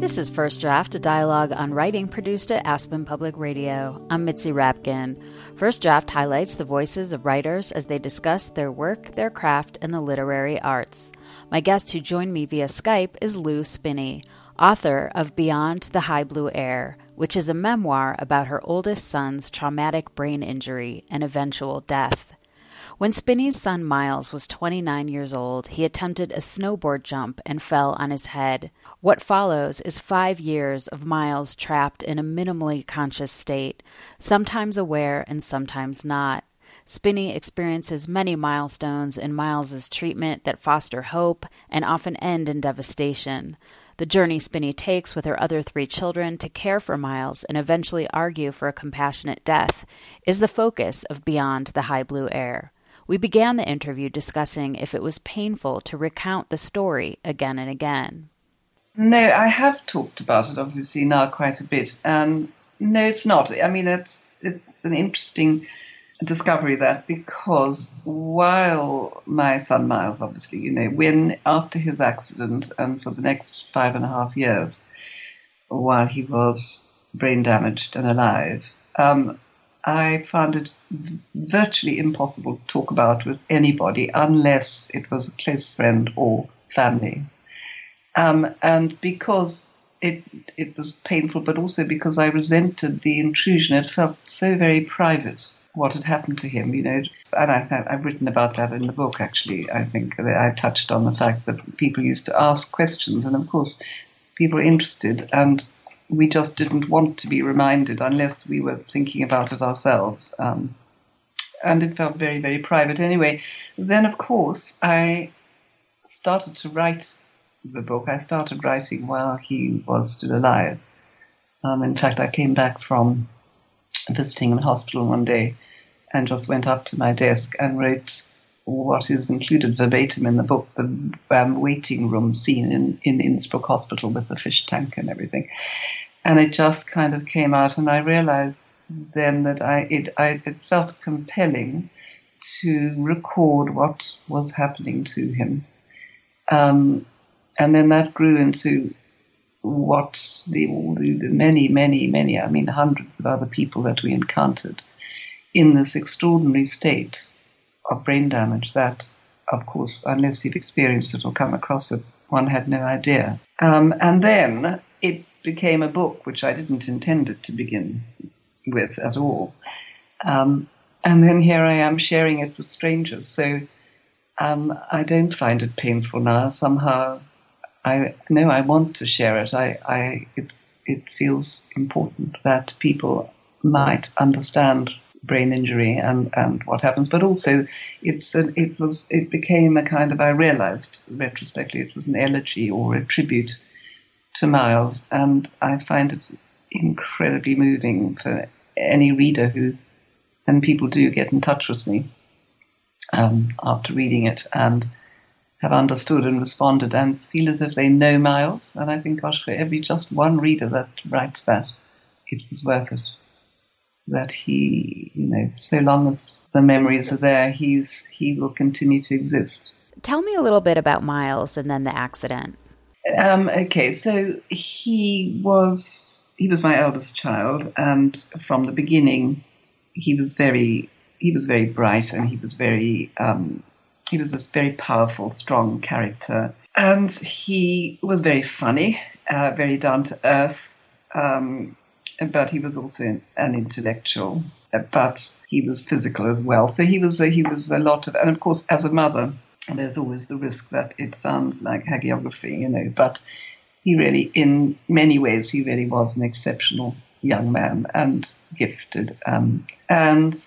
This is First Draft, a dialogue on writing produced at Aspen Public Radio. I'm Mitzi Rapkin. First Draft highlights the voices of writers as they discuss their work, their craft, and the literary arts. My guest who joined me via Skype is Lu Spinney, author of Beyond the High Blue Air, which is a memoir about her oldest son's traumatic brain injury and eventual death. When Spinney's son Miles was 29 years old, he attempted a snowboard jump and fell on his head. What follows is five years of Miles trapped in a minimally conscious state, sometimes aware and sometimes not. Spinney experiences many milestones in Miles's treatment that foster hope and often end in devastation. The journey Spinney takes with her other three children to care for Miles and eventually argue for a compassionate death is the focus of Beyond the High Blue Air. We began the interview discussing if it was painful to recount the story again and again. No, I have talked about it obviously now quite a bit, and no, it's not. I mean, it's it's an interesting discovery that because while my son Miles, obviously, you know, when after his accident and for the next five and a half years, while he was brain damaged and alive, um, I found it virtually impossible to talk about with anybody unless it was a close friend or family. Um, and because it it was painful, but also because I resented the intrusion, it felt so very private what had happened to him, you know. And I, have written about that in the book, actually. I think I touched on the fact that people used to ask questions, and of course, people were interested. And we just didn't want to be reminded unless we were thinking about it ourselves. Um, and it felt very, very private. Anyway, then of course I started to write the book. I started writing while he was still alive. Um, in fact, I came back from visiting in hospital one day and just went up to my desk and wrote what is included verbatim in the book, the um, waiting room scene in, in Innsbruck Hospital with the fish tank and everything. And it just kind of came out, and I realized then that I it, I, it felt compelling to record what was happening to him. Um, and then that grew into what the, the many, many, many, I mean, hundreds of other people that we encountered in this extraordinary state of brain damage that, of course, unless you've experienced it or come across it, one had no idea. Um, and then it became a book, which I didn't intend it to begin with at all. Um, and then here I am sharing it with strangers. So um, I don't find it painful now. Somehow, I know I want to share it. I, I, it's, it feels important that people might understand brain injury and, and what happens. But also, it's an, it was it became a kind of I realized retrospectively it was an elegy or a tribute to Miles, and I find it incredibly moving for any reader who and people do get in touch with me um, after reading it and have understood and responded and feel as if they know Miles. And I think, gosh, for every just one reader that writes that, it was worth it that he, you know, so long as the memories are there, he's he will continue to exist. Tell me a little bit about Miles and then the accident. Um, okay, so he was he was my eldest child, and from the beginning, he was very he was very bright, and he was very um, he was a very powerful, strong character, and he was very funny, uh, very down to earth. Um, but he was also an intellectual. Uh, but he was physical as well. So he was a, he was a lot of, and of course, as a mother, there's always the risk that it sounds like hagiography, you know. But he really, in many ways, he really was an exceptional young man and gifted, um, and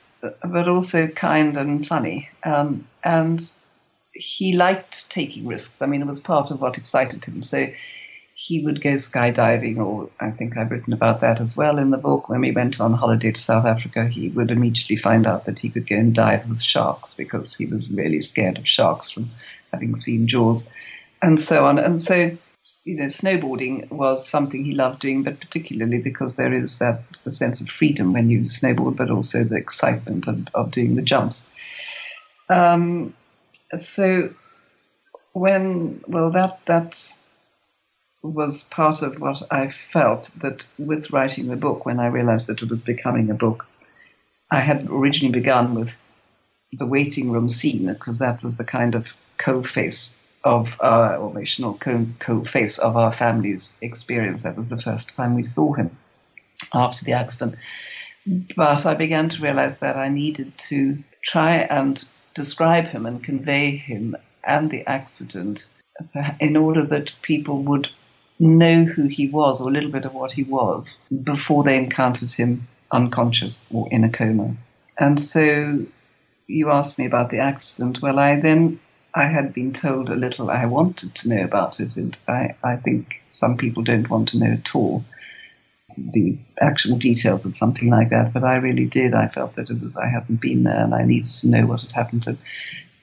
but also kind and funny. Um, and he liked taking risks. I mean, it was part of what excited him. So he would go skydiving, or I think I've written about that as well in the book. When we went on holiday to South Africa, he would immediately find out that he could go and dive with sharks because he was really scared of sharks from having seen Jaws, and so on. And so, you know, snowboarding was something he loved doing, but particularly because there is that the sense of freedom when you snowboard, but also the excitement of, of doing the jumps. Um, so when well that that's was part of what I felt that with writing the book, when I realized that it was becoming a book, I had originally begun with the waiting room scene because that was the kind of co-face of our emotional co-face of our family's experience. That was the first time we saw him after the accident. But I began to realize that I needed to try and describe him and convey him and the accident in order that people would know who he was or a little bit of what he was before they encountered him unconscious or in a coma. And so you asked me about the accident. Well, I then I had been told a little. I wanted to know about it, and I, I think some people don't want to know at all the actual details of something like that. But I really did. I felt that it was I hadn't been there, and I needed to know what had happened to.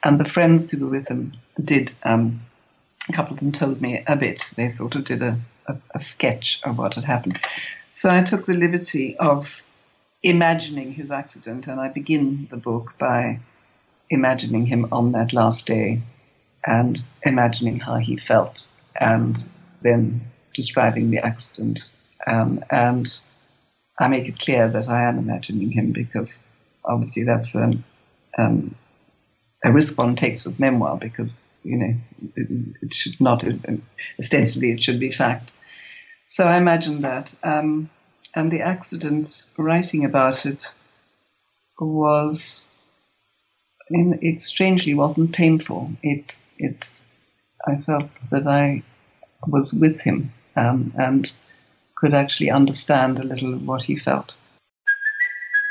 And the friends who were with him did. Um, a couple of them told me a bit. They sort of did a, a, a sketch of what had happened. So I took the liberty of imagining his accident, and I begin the book by imagining him on that last day and imagining how he felt, and then describing the accident. Um, and I make it clear that I am imagining him because obviously that's um, um, a risk one takes with memoir because you know it, it should not ostensibly it should be fact. So I imagine that. Um, and the accident, writing about it, was, it strangely wasn't painful. It, it's, I felt that I was with him um, and could actually understand a little what he felt.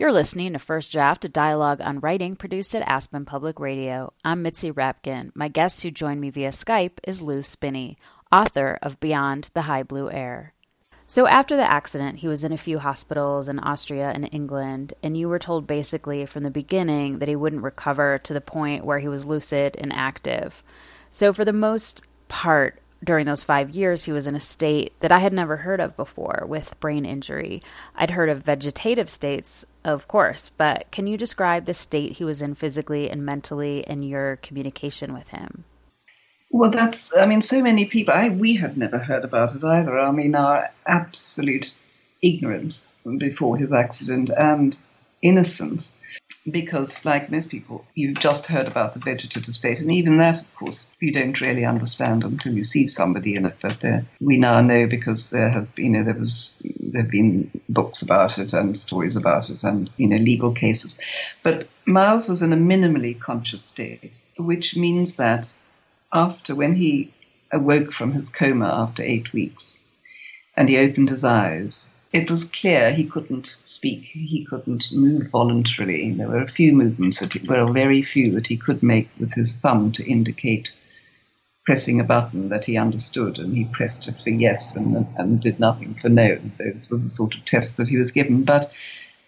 You're listening to First Draft, a dialogue on writing produced at Aspen Public Radio. I'm Mitzi Rapkin. My guest who joined me via Skype is Lu Spinney, author of Beyond the High Blue Air. So, after the accident, he was in a few hospitals in Austria and England, and you were told basically from the beginning that he wouldn't recover to the point where he was lucid and active. So, for the most part, during those five years, he was in a state that I had never heard of before with brain injury. I'd heard of vegetative states, of course, but can you describe the state he was in physically and mentally in your communication with him? Well, that's, I mean, so many people, I, we have never heard about it either. I mean, our absolute ignorance before his accident and innocence because, like most people, you've just heard about the vegetative state, and even that, of course, you don't really understand until you see somebody in it. But there, we now know because there have been, you know, there was there have been books about it and stories about it, and you know, legal cases. But Miles was in a minimally conscious state, which means that after when he awoke from his coma after eight weeks, and he opened his eyes it was clear he couldn't speak, he couldn't move voluntarily. There were a few movements, that, well, very few, that he could make with his thumb to indicate pressing a button that he understood, and he pressed it for yes and, and did nothing for no. This was the sort of test that he was given. But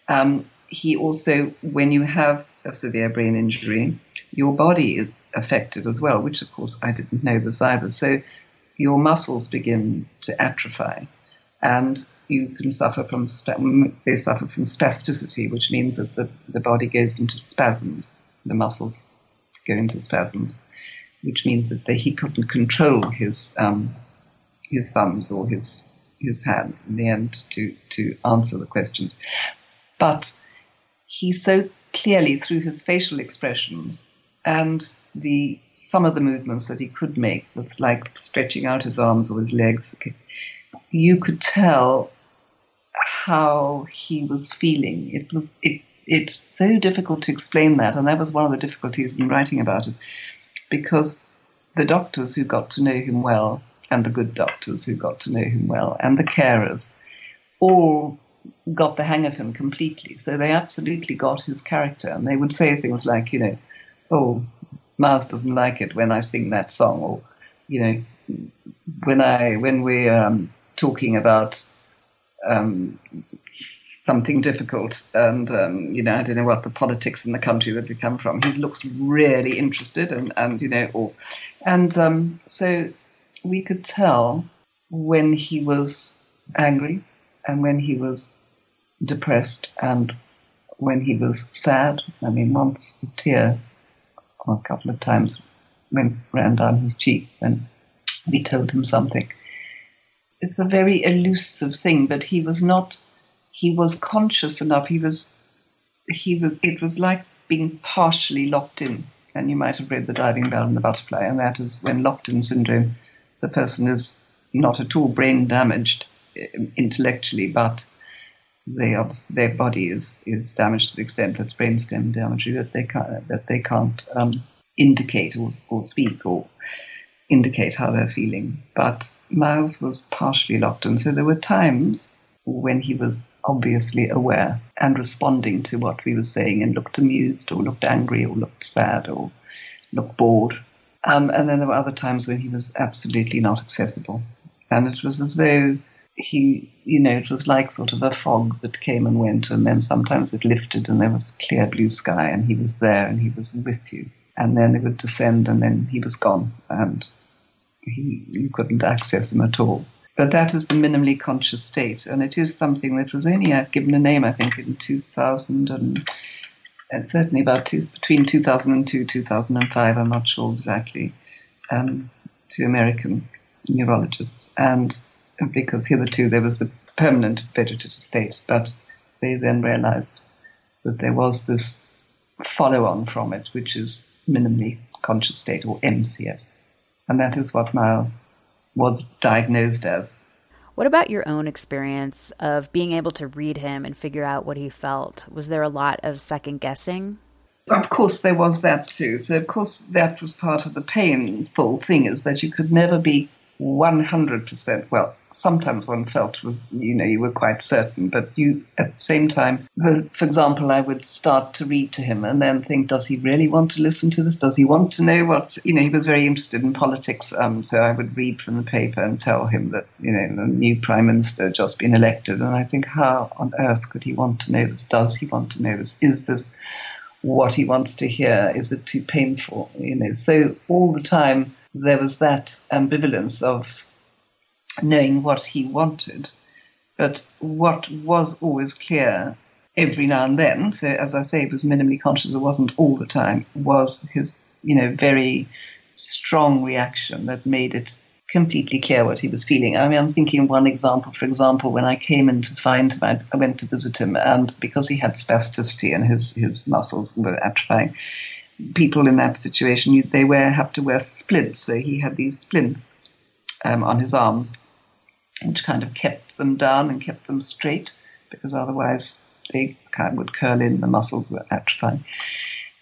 um, he also, when you have a severe brain injury, your body is affected as well, which of course I didn't know this either. So your muscles begin to atrophy. And you can suffer from they suffer from spasticity, which means that the, the body goes into spasms, the muscles go into spasms, which means that the, he couldn't control his um, his thumbs or his his hands in the end to to answer the questions, but he so clearly through his facial expressions and the some of the movements that he could make with like stretching out his arms or his legs you could tell how he was feeling. It was it it's so difficult to explain that, and that was one of the difficulties in writing about it, because the doctors who got to know him well, and the good doctors who got to know him well, and the carers, all got the hang of him completely. So they absolutely got his character, and they would say things like, you know, oh, Mars doesn't like it when I sing that song, or you know, when I when we're um, talking about um, something difficult, and um, you know, I don't know what the politics in the country that we come from. He looks really interested, and and you know, or, and um, so we could tell when he was angry, and when he was depressed, and when he was sad. I mean, once a tear, or a couple of times, went ran down his cheek when we told him something. It's a very elusive thing, but he was not he was conscious enough. He was, he was. It was like being partially locked in. And you might have read the diving bell and the butterfly, and that is when locked-in syndrome, the person is not at all brain damaged um, intellectually, but they their body is is damaged to the extent that's brainstem damage that they can't that they can't um, indicate or, or speak or indicate how they're feeling. But Miles was partially locked in, so there were times when he was obviously aware and responding to what we were saying and looked amused or looked angry or looked sad or looked bored. Um, and then there were other times when he was absolutely not accessible. And it was as though he, you know, it was like sort of a fog that came and went, and then sometimes it lifted and there was clear blue sky and he was there and he was with you. And then it would descend and then he was gone and he, you couldn't access him at all. But that is the minimally conscious state, and it is something that was only given a name, I think, in 2000 and uh, certainly about two, between 2002 2005. I'm not sure exactly um, to American neurologists, and because hitherto there was the permanent vegetative state, but they then realized that there was this follow on from it, which is minimally conscious state or MCS. And that is what Miles was diagnosed as. What about your own experience of being able to read him and figure out what he felt? Was there a lot of second guessing? Of course, there was that too. So, of course, that was part of the painful thing is that you could never be 100%, well, sometimes one felt was, you know, you were quite certain, but you, at the same time, the, for example, I would start to read to him and then think, does he really want to listen to this? Does he want to know what, you know, he was very interested in politics. Um, so I would read from the paper and tell him that, you know, the new prime minister just been elected. And I think, how on earth could he want to know this? Does he want to know this? Is this what he wants to hear? Is it too painful? You know, so all the time there was that ambivalence of knowing what he wanted. But what was always clear every now and then, so as I say, it was minimally conscious, it wasn't all the time, was his, you know, very strong reaction that made it completely clear what he was feeling. I mean, I'm thinking one example, for example, when I came in to find him, I, I went to visit him, and because he had spasticity and his, his muscles were atrophying, people in that situation, they wear, have to wear splints. So he had these splints um, on his arms, which kind of kept them down and kept them straight, because otherwise they kind of would curl in, the muscles were atrophying.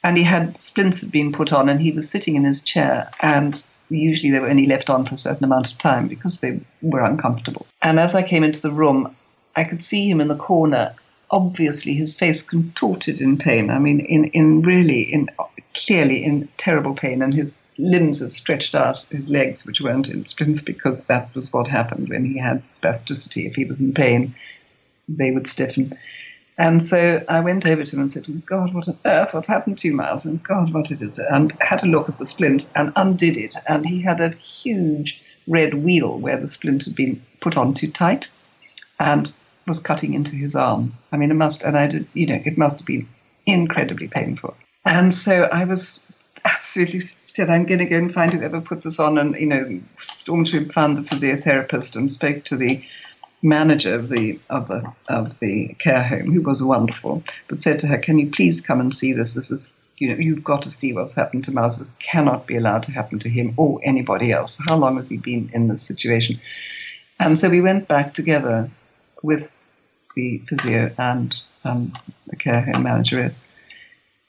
And he had splints had been put on, and he was sitting in his chair, and usually they were only left on for a certain amount of time because they were uncomfortable. And as I came into the room, I could see him in the corner. Obviously, his face contorted in pain. I mean, in, in really, in clearly in terrible pain, and his limbs had stretched out, his legs, which weren't in splints, because that was what happened when he had spasticity. If he was in pain, they would stiffen. And so I went over to him and said, oh, God, what on earth, what happened to you, Miles? And God, what it is. And had a look at the splint and undid it. And he had a huge red weal where the splint had been put on too tight and was cutting into his arm. I mean, it must, and I did, you know, it must have been incredibly painful. And so I was absolutely said, I'm going to go and find whoever put this on, and you know, stormed to found the physiotherapist and spoke to the manager of the of the of the care home, who was wonderful, but said to her, "Can you please come and see this? This is you know, you've got to see what's happened to Miles. This cannot be allowed to happen to him or anybody else. How long has he been in this situation?" And so we went back together with the physio and um, the care home manageress.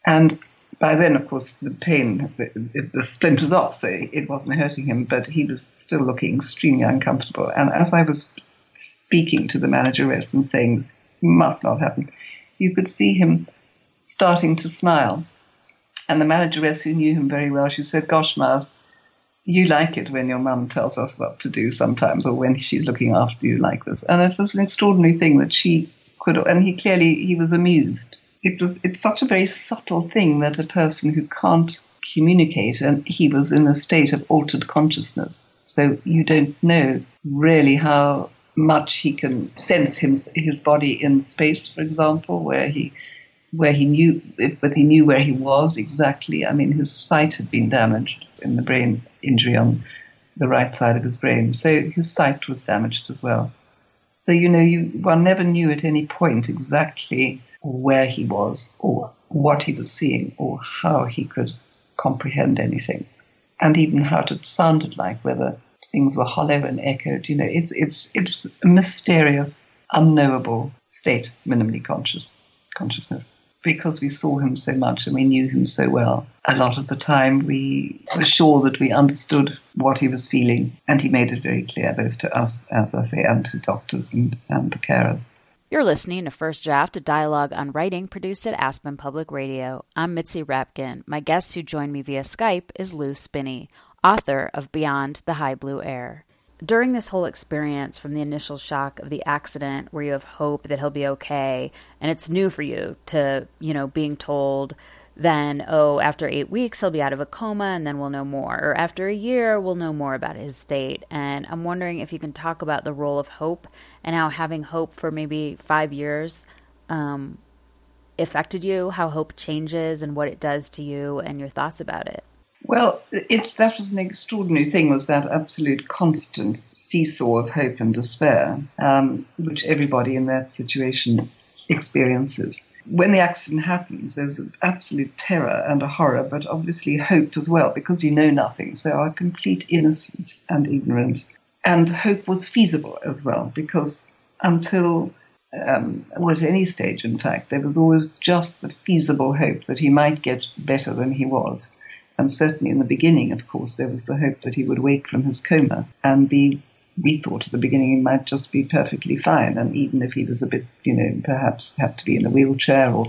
And by then, of course, the pain, the, the splint was off, so it wasn't hurting him, but he was still looking extremely uncomfortable. And as I was speaking to the manageress and saying this must not happen, you could see him starting to smile. And the manageress, who knew him very well, she said, Gosh, Miles, you like it when your mum tells us what to do sometimes, or when she's looking after you like this. And it was an extraordinary thing that she could, and he clearly he was amused. It was it's such a very subtle thing that a person who can't communicate, and he was in a state of altered consciousness, so you don't know really how much he can sense his his body in space, for example, where he where he knew, but he knew where he was exactly. I mean, his sight had been damaged in the brain injury on the right side of his brain, so his sight was damaged as well. So you know, you one never knew at any point exactly where he was, or what he was seeing, or how he could comprehend anything, and even how it sounded like, whether things were hollow and echoed. You know, it's it's it's a mysterious, unknowable state, minimally conscious consciousness because we saw him so much and we knew him so well, a lot of the time we were sure that we understood what he was feeling, and he made it very clear, both to us, as I say, and to doctors and, and the carers. You're listening to First Draft, a dialogue on writing produced at Aspen Public Radio. I'm Mitzi Rapkin. My guest who joined me via Skype is Lu Spinney, author of Beyond the High Blue Air during this whole experience from the initial shock of the accident where you have hope that he'll be okay and it's new for you to you know being told then oh after eight weeks he'll be out of a coma and then we'll know more. Or after a year we'll know more about his state. And i'm wondering if you can talk about the role of hope and how having hope for maybe five years um, affected you how hope changes and what it does to you and your thoughts about it. Well, it's that was an extraordinary thing was that absolute constant seesaw of hope and despair, um, which everybody in that situation experiences. When the accident happens, there's absolute terror and a horror, but obviously hope as well, because you know nothing. So our complete innocence and ignorance. And hope was feasible as well, because until um, well, at any stage, in fact, there was always just the feasible hope that he might get better than he was. And certainly in the beginning, of course, there was the hope that he would wake from his coma and be. We thought at the beginning he might just be perfectly fine, and even if he was a bit, you know, perhaps had to be in a wheelchair or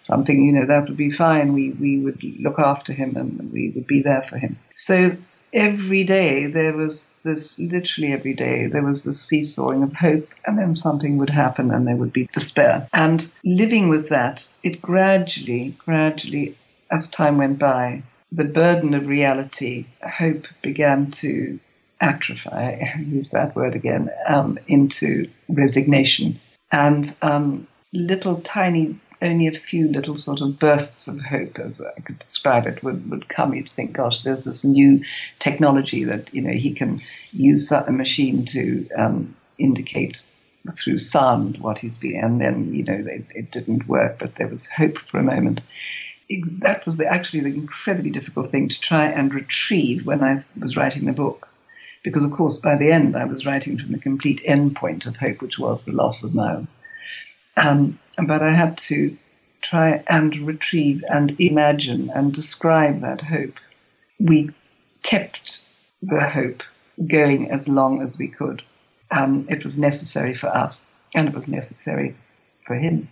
something, you know, that would be fine. We we would look after him and we would be there for him. So every day there was this literally every day there was this seesawing of hope and then something would happen and there would be despair and living with that it gradually gradually as time went by the burden of reality, hope began to atrophy, use that word again, um, into resignation. And um, little tiny, only a few little sort of bursts of hope, as I could describe it, would, would come. You'd think, gosh, there's this new technology that, you know, he can use a machine to um, indicate through sound what he's feeling. And then, you know, it, it didn't work, but there was hope for a moment that was the, actually the incredibly difficult thing to try and retrieve when I was writing the book. Because, of course, by the end, I was writing from the complete end point of hope, which was the loss of Miles. Um, but I had to try and retrieve and imagine and describe that hope. We kept the hope going as long as we could. Um, it was necessary for us, and it was necessary for him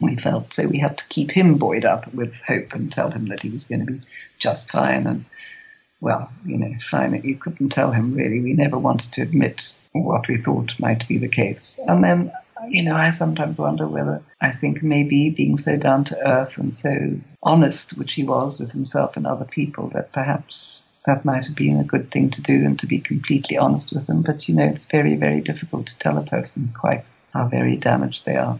we felt. So we had to keep him buoyed up with hope and tell him that he was going to be just fine. And, well, you know, fine. You couldn't tell him really. We never wanted to admit what we thought might be the case. And then, you know, I sometimes wonder whether I think maybe being so down to earth and so honest, which he was with himself and other people, that perhaps that might have been a good thing to do and to be completely honest with them. But, you know, it's very, very difficult to tell a person quite how very damaged they are.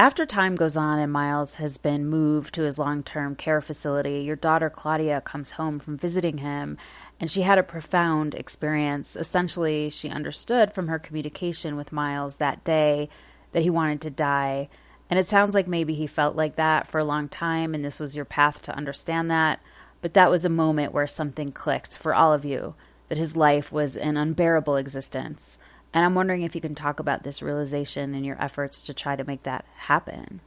After time goes on and Miles has been moved to his long term care facility, your daughter Claudia comes home from visiting him and she had a profound experience. Essentially, she understood from her communication with Miles that day that he wanted to die. And it sounds like maybe he felt like that for a long time, and this was your path to understand that. But that was a moment where something clicked for all of you that his life was an unbearable existence. And I'm wondering if you can talk about this realization and your efforts to try to make that happen.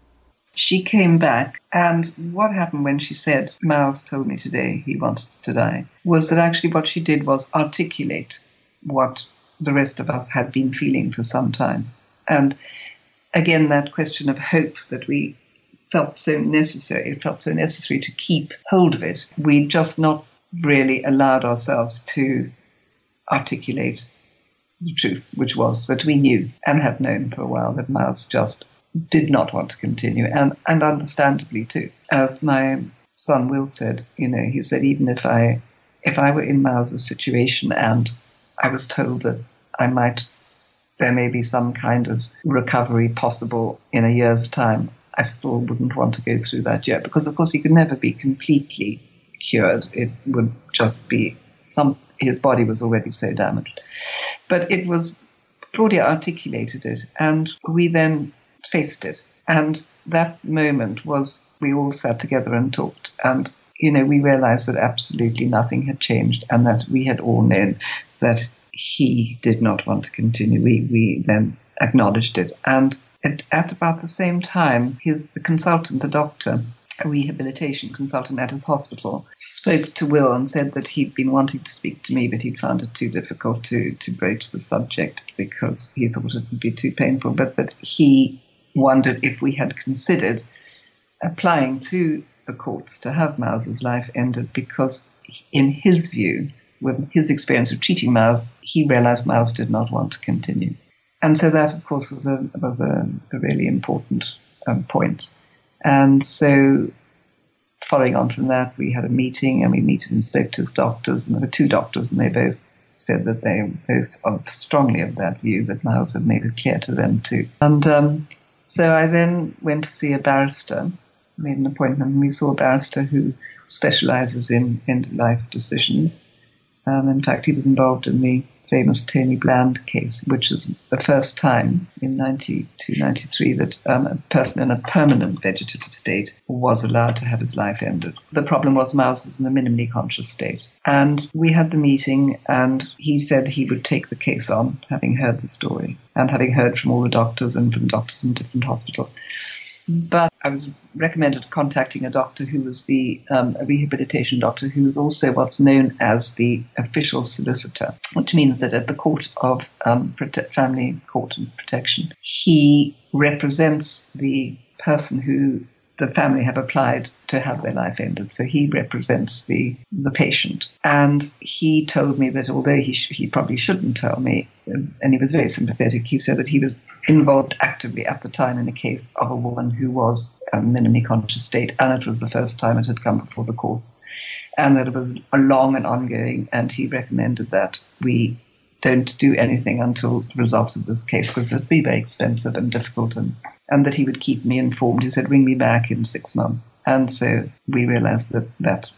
She came back, and what happened when she said, Miles told me today he wanted to die, was that actually what she did was articulate what the rest of us had been feeling for some time. And again, that question of hope that we felt so necessary, it felt so necessary to keep hold of it. We'd just not really allowed ourselves to articulate the truth, which was that we knew and had known for a while that Miles just did not want to continue, and, and understandably too. As my son Will said, you know, he said even if I if I were in Miles's situation and I was told that I might there may be some kind of recovery possible in a year's time, I still wouldn't want to go through that yet because of course he could never be completely cured. It would just be some his body was already so damaged. But it was Claudia articulated it and we then faced it. And that moment was we all sat together and talked. And, you know, we realized that absolutely nothing had changed and that we had all known that he did not want to continue. We, we then acknowledged it. And at, at about the same time, his the consultant, the doctor, a rehabilitation consultant at his hospital, spoke to Will and said that he'd been wanting to speak to me, but he'd found it too difficult to, to broach the subject because he thought it would be too painful, but that he wondered if we had considered applying to the courts to have Miles's life ended because, in his view, with his experience of treating Miles, he realized Miles did not want to continue. And so that, of course, was a, was a, a really important um, point. And so, following on from that, we had a meeting and we met and spoke to his doctors, and there were two doctors, and they both said that they both strongly of that view that Miles had made it clear to them too. And um, so I then went to see a barrister, made an appointment, and we saw a barrister who specializes in end of life decisions. Um, in fact, he was involved in the famous Tony Bland case, which was the first time in 92, 93 that um, a person in a permanent vegetative state was allowed to have his life ended. The problem was Miles was in a minimally conscious state. And we had the meeting, and he said he would take the case on, having heard the story and having heard from all the doctors and from doctors from different hospitals. But I was recommended contacting a doctor who was the um, a rehabilitation doctor who was also what's known as the official solicitor, which means that at the Court of um, Prote- Family Court and Protection, he represents the person who the family have applied to have their life ended. So he represents the the patient, and he told me that although he sh- he probably shouldn't tell me, and he was very sympathetic. He said that he was involved actively at the time in a case of a woman who was a minimally conscious state, and it was the first time it had come before the courts, and that it was a long and ongoing. And he recommended that we don't do anything until the results of this case because it'd be very expensive and difficult and and that he would keep me informed. He said, ring me back in six months. And so we realized that, that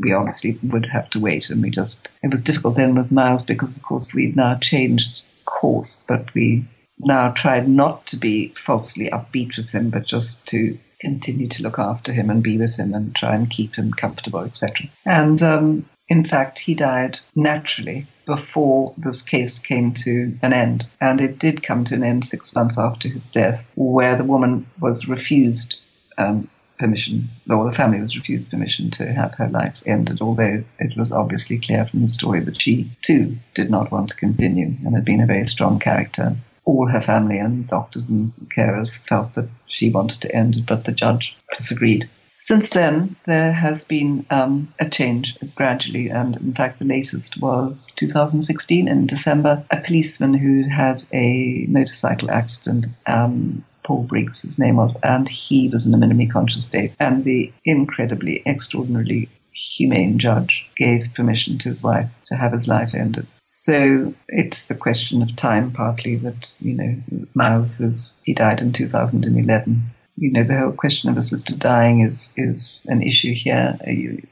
we obviously would have to wait. And we just, it was difficult then with Miles because, of course, we'd now changed course, but we now tried not to be falsely upbeat with him, but just to continue to look after him and be with him and try and keep him comfortable, etc. And um, in fact, he died naturally before this case came to an end. And it did come to an end six months after his death, where the woman was refused um, permission, or the family was refused permission to have her life ended, although it was obviously clear from the story that she too did not want to continue and had been a very strong character. All her family and doctors and carers felt that she wanted to end it, but the judge disagreed. Since then, there has been um, a change gradually, and in fact, the latest was 2016 in December. A policeman who had a motorcycle accident, um, Paul Briggs, his name was, and he was in a minimally conscious state. And the incredibly, extraordinarily humane judge gave permission to his wife to have his life ended. So it's a question of time, partly that, you know, Miles is, he died in 2011 you know, the whole question of assisted dying is, is an issue here. A,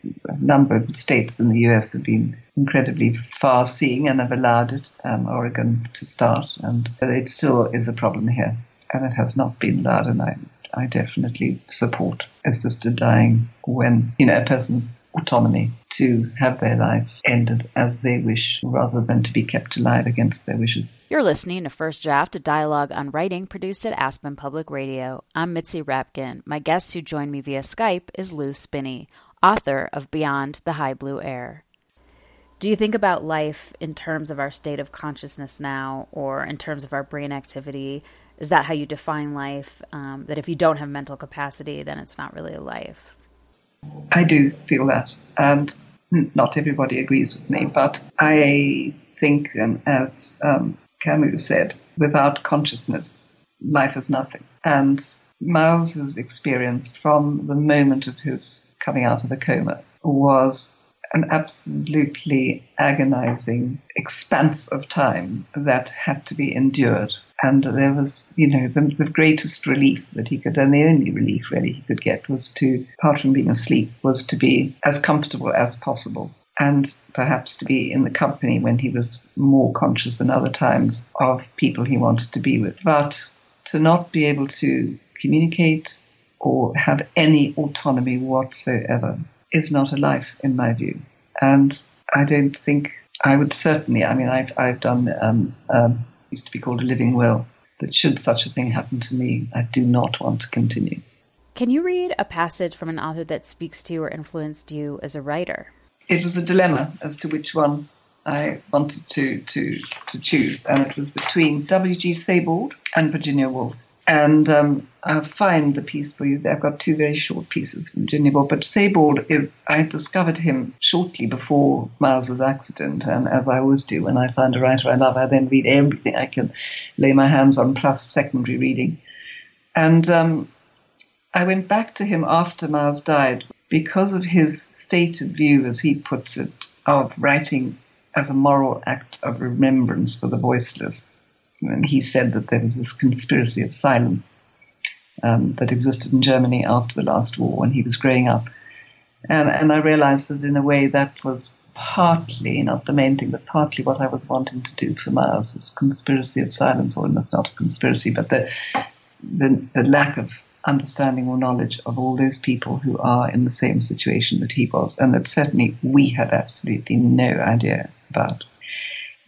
number of states in the US have been incredibly far seeing and have allowed it, um, Oregon to start, and it still is a problem here, and it has not been allowed. And I, I definitely support assisted dying when you know a person's autonomy to have their life ended as they wish rather than to be kept alive against their wishes. You're listening to First Draft, a dialogue on writing produced at Aspen Public Radio. I'm Mitzi Rapkin. My guest who joined me via Skype is Lu Spinney, author of Beyond the High Blue Air. Do you think about life in terms of our state of consciousness now or in terms of our brain activity? Is that how you define life? Um, that if you don't have mental capacity, then it's not really a life? I do feel that. And not everybody agrees with me, but I think, and as um, Camus said, without consciousness, life is nothing. And Miles's experience from the moment of his coming out of the coma was an absolutely agonizing expanse of time that had to be endured. And there was, you know, the, the, greatest relief that he could, and the only relief really he could get was to, apart from being asleep, was to be as comfortable as possible. And perhaps to be in the company when he was more conscious than other times of people he wanted to be with. But to not be able to communicate or have any autonomy whatsoever is not a life, in my view. And I don't think I would certainly. I mean, I've I've done um, um, used to be called a living will. But should such a thing happen to me, I do not want to continue. Can you read a passage from an author that speaks to or influenced you as a writer? It was a dilemma as to which one I wanted to to to choose, and it was between W. G. Sebald and Virginia Woolf. And um, I'll find the piece for you. There. I've got two very short pieces from Woolf. But Sebald is, I discovered him shortly before Miles's accident. And as I always do when I find a writer I love, I then read everything I can lay my hands on, plus secondary reading. And um, I went back to him after Miles died because of his stated view, as he puts it, of writing as a moral act of remembrance for the voiceless and he said that there was this conspiracy of silence um, that existed in Germany after the last war when he was growing up. And, and I realized that in a way that was partly, not the main thing, but partly what I was wanting to do for Miles, this conspiracy of silence, or almost not a conspiracy, but the, the, the lack of understanding or knowledge of all those people who are in the same situation that he was, and that certainly we had absolutely no idea about.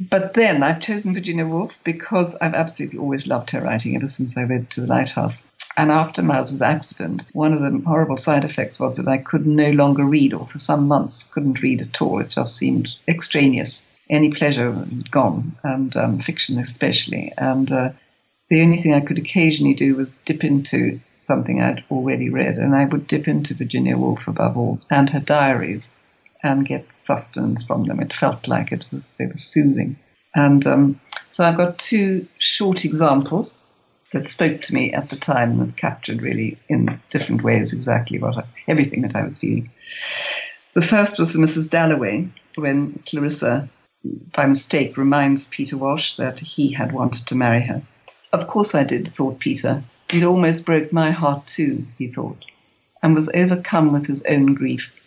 But then I've chosen Virginia Woolf because I've absolutely always loved her writing ever since I read To the Lighthouse. And after Miles's accident, one of the horrible side effects was that I could no longer read, or for some months couldn't read at all. It just seemed extraneous. Any pleasure gone, and um, fiction especially. And uh, the only thing I could occasionally do was dip into something I'd already read, and I would dip into Virginia Woolf above all, and her diaries and get sustenance from them. It felt like it was they were soothing. And um, so I've got two short examples that spoke to me at the time that captured really in different ways exactly what I, everything that I was feeling. The first was for Mrs. Dalloway when Clarissa, by mistake, reminds Peter Walsh that he had wanted to marry her. Of course I did, thought Peter. It almost broke my heart too, he thought, and was overcome with his own grief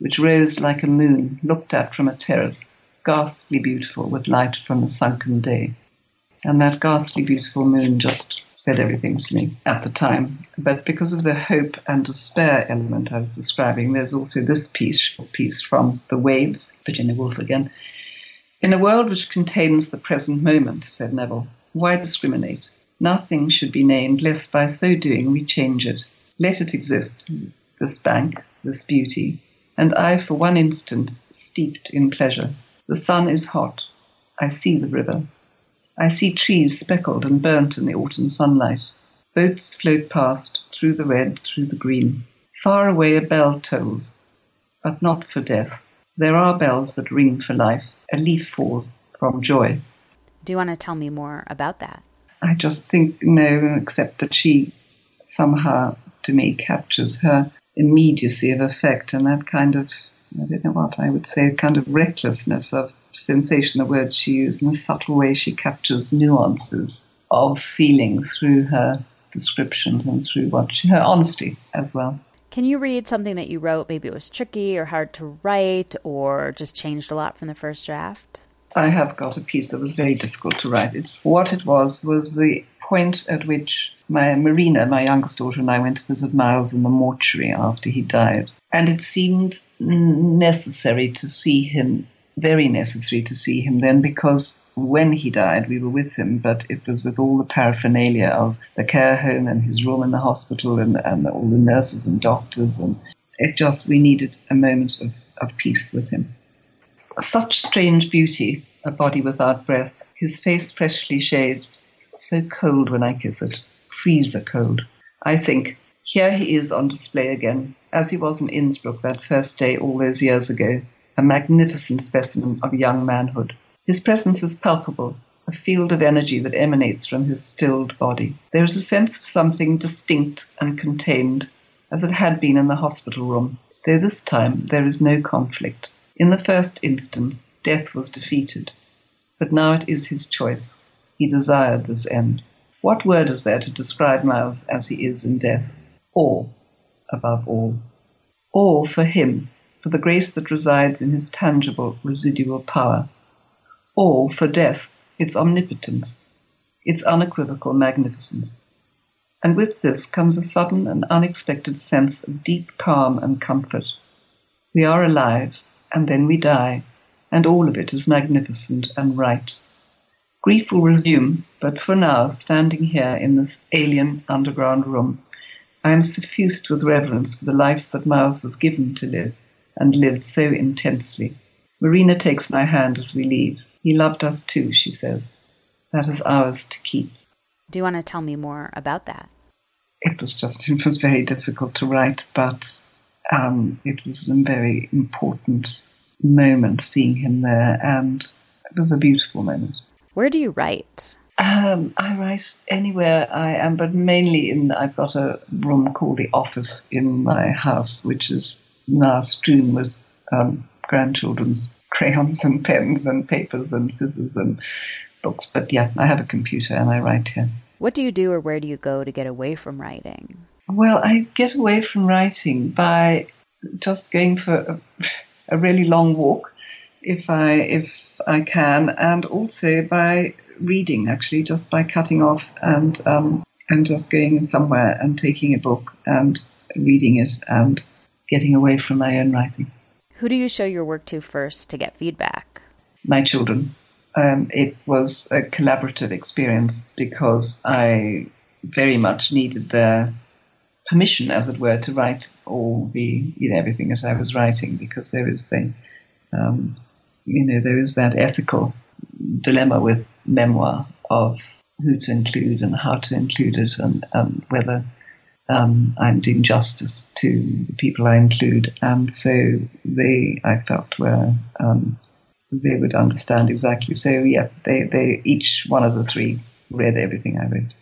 which rose like a moon looked at from a terrace, ghastly beautiful with light from the sunken day. And that ghastly beautiful moon just said everything to me at the time. But because of the hope and despair element I was describing, there's also this piece, piece from The Waves, Virginia Woolf again. In a world which contains the present moment, said Neville, why discriminate? Nothing should be named, lest by so doing we change it. Let it exist, this bank, this beauty, and I for one instant steeped in pleasure. The sun is hot. I see the river. I see trees speckled and burnt in the autumn sunlight. Boats float past, through the red, through the green. Far away a bell tolls, but not for death. There are bells that ring for life. A leaf falls from joy. Do you want to tell me more about that? I just think no, except that she somehow, to me, captures her immediacy of effect and that kind of, I don't know what I would say, kind of recklessness of sensation, the word she used, and the subtle way she captures nuances of feeling through her descriptions and through what she, her honesty as well. Can you read something that you wrote? Maybe it was tricky or hard to write or just changed a lot from the first draft? I have got a piece that was very difficult to write. It's what it was was the point at which my Marina, my youngest daughter, and I went to visit Miles in the mortuary after he died. And it seemed necessary to see him, very necessary to see him then, because when he died, we were with him, but it was with all the paraphernalia of the care home and his room in the hospital and, and all the nurses and doctors. And it just, we needed a moment of, of peace with him. Such strange beauty, a body without breath, his face freshly shaved, so cold when I kiss it freezer cold. I think, here he is on display again, as he was in Innsbruck that first day all those years ago, a magnificent specimen of young manhood. His presence is palpable, a field of energy that emanates from his stilled body. There is a sense of something distinct and contained, as it had been in the hospital room, though this time there is no conflict. In the first instance, death was defeated, but now it is his choice. He desired this end. What word is there to describe Miles as he is in death? Awe, above all. Awe for him, for the grace that resides in his tangible, residual power. Awe for death, its omnipotence, its unequivocal magnificence. And with this comes a sudden and unexpected sense of deep calm and comfort. We are alive, and then we die, and all of it is magnificent and right. Grief will resume, but for now, standing here in this alien underground room, I am suffused with reverence for the life that Miles was given to live and lived so intensely. Marina takes my hand as we leave. He loved us too, she says. That is ours to keep. Do you want to tell me more about that? It was just, it was very difficult to write, but um, it was a very important moment seeing him there, and it was a beautiful moment. Where do you write? Um, I write anywhere I am, but mainly in. I've got a room called the office in my house, which is now strewn with um, grandchildren's crayons and pens and papers and scissors and books. But yeah, I have a computer and I write here. What do you do or where do you go to get away from writing? Well, I get away from writing by just going for a, a really long walk if I if I can, and also by reading. Actually, just by cutting off and um, and just going somewhere and taking a book and reading it and getting away from my own writing. Who do you show your work to first to get feedback? My children. Um, it was a collaborative experience because I very much needed their permission, as it were, to write all the you know everything that I was writing because there is the um, you know there is that ethical dilemma with memoir of who to include and how to include it and, and whether um, I'm doing justice to the people I include. And so they, I felt, were um, they would understand exactly. So yeah, they, they each one of the three read everything I wrote.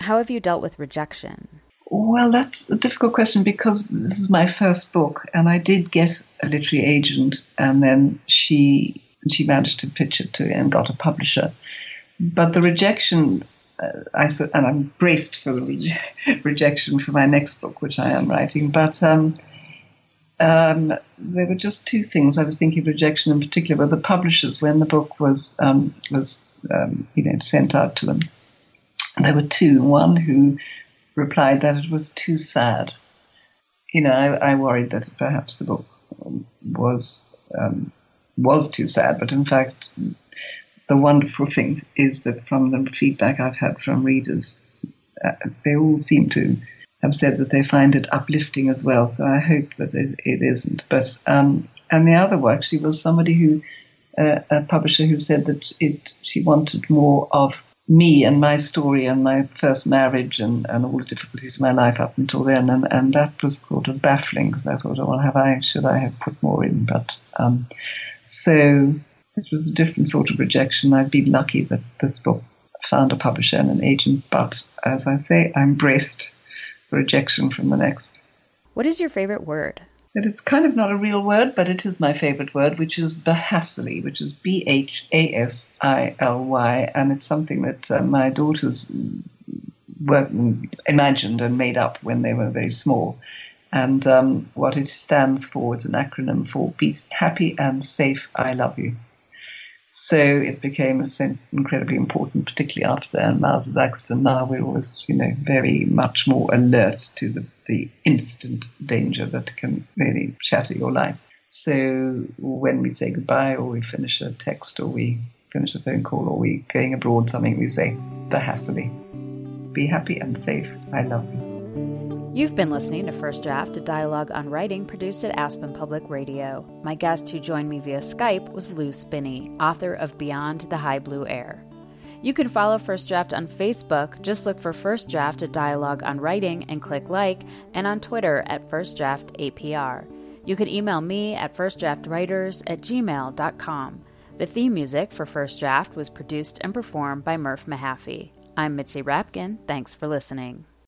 How have you dealt with rejection? Well, that's a difficult question because this is my first book, and I did get a literary agent, and then she she managed to pitch it to and got a publisher. But the rejection uh, I and I'm braced for the re- rejection for my next book, which I am writing. But um, um, there were just two things I was thinking of rejection in particular. Were the publishers when the book was um, was um, you know sent out to them. There were two. One who replied that it was too sad. You know, I, I worried that perhaps the book was um, was too sad, but in fact the wonderful thing is that from the feedback I've had from readers, uh, they all seem to have said that they find it uplifting as well. So I hope that it, it isn't. But um, and the other one actually was somebody who, uh, a publisher who said that it she wanted more of me and my story and my first marriage and, and all the difficulties of my life up until then. And, and that was sort of baffling because I thought, oh, well, have I, should I have put more in? But um, so it was a different sort of rejection. I've been lucky that this book found a publisher and an agent, but as I say, I'm braced for rejection from the next. What is your favorite word? It is kind of not a real word, but it is my favorite word, which is Bhasily, which is B H A S I L Y, and it's something that uh, my daughters worked, imagined and made up when they were very small. And um, what it stands for, it's an acronym for Be Happy and Safe, I Love You. So it became incredibly important, particularly after Miles's accident. Now we're always, you know, very much more alert to the, the instant danger that can really shatter your life. So when we say goodbye, or we finish a text, or we finish a phone call, or we're going abroad, something we say, Bhasily. Be happy and safe. I love you. You've been listening to First Draft, a dialogue on writing produced at Aspen Public Radio. My guest who joined me via Skype was Lu Spinney, author of Beyond the High Blue Air. You can follow First Draft on Facebook, just look for First Draft, a dialogue on writing, and click like, and on Twitter at First Draft APR. You can email me at firstdraftwriters at gmail.com. The theme music for First Draft was produced and performed by Murph Mahaffey. I'm Mitzi Rapkin. Thanks for listening.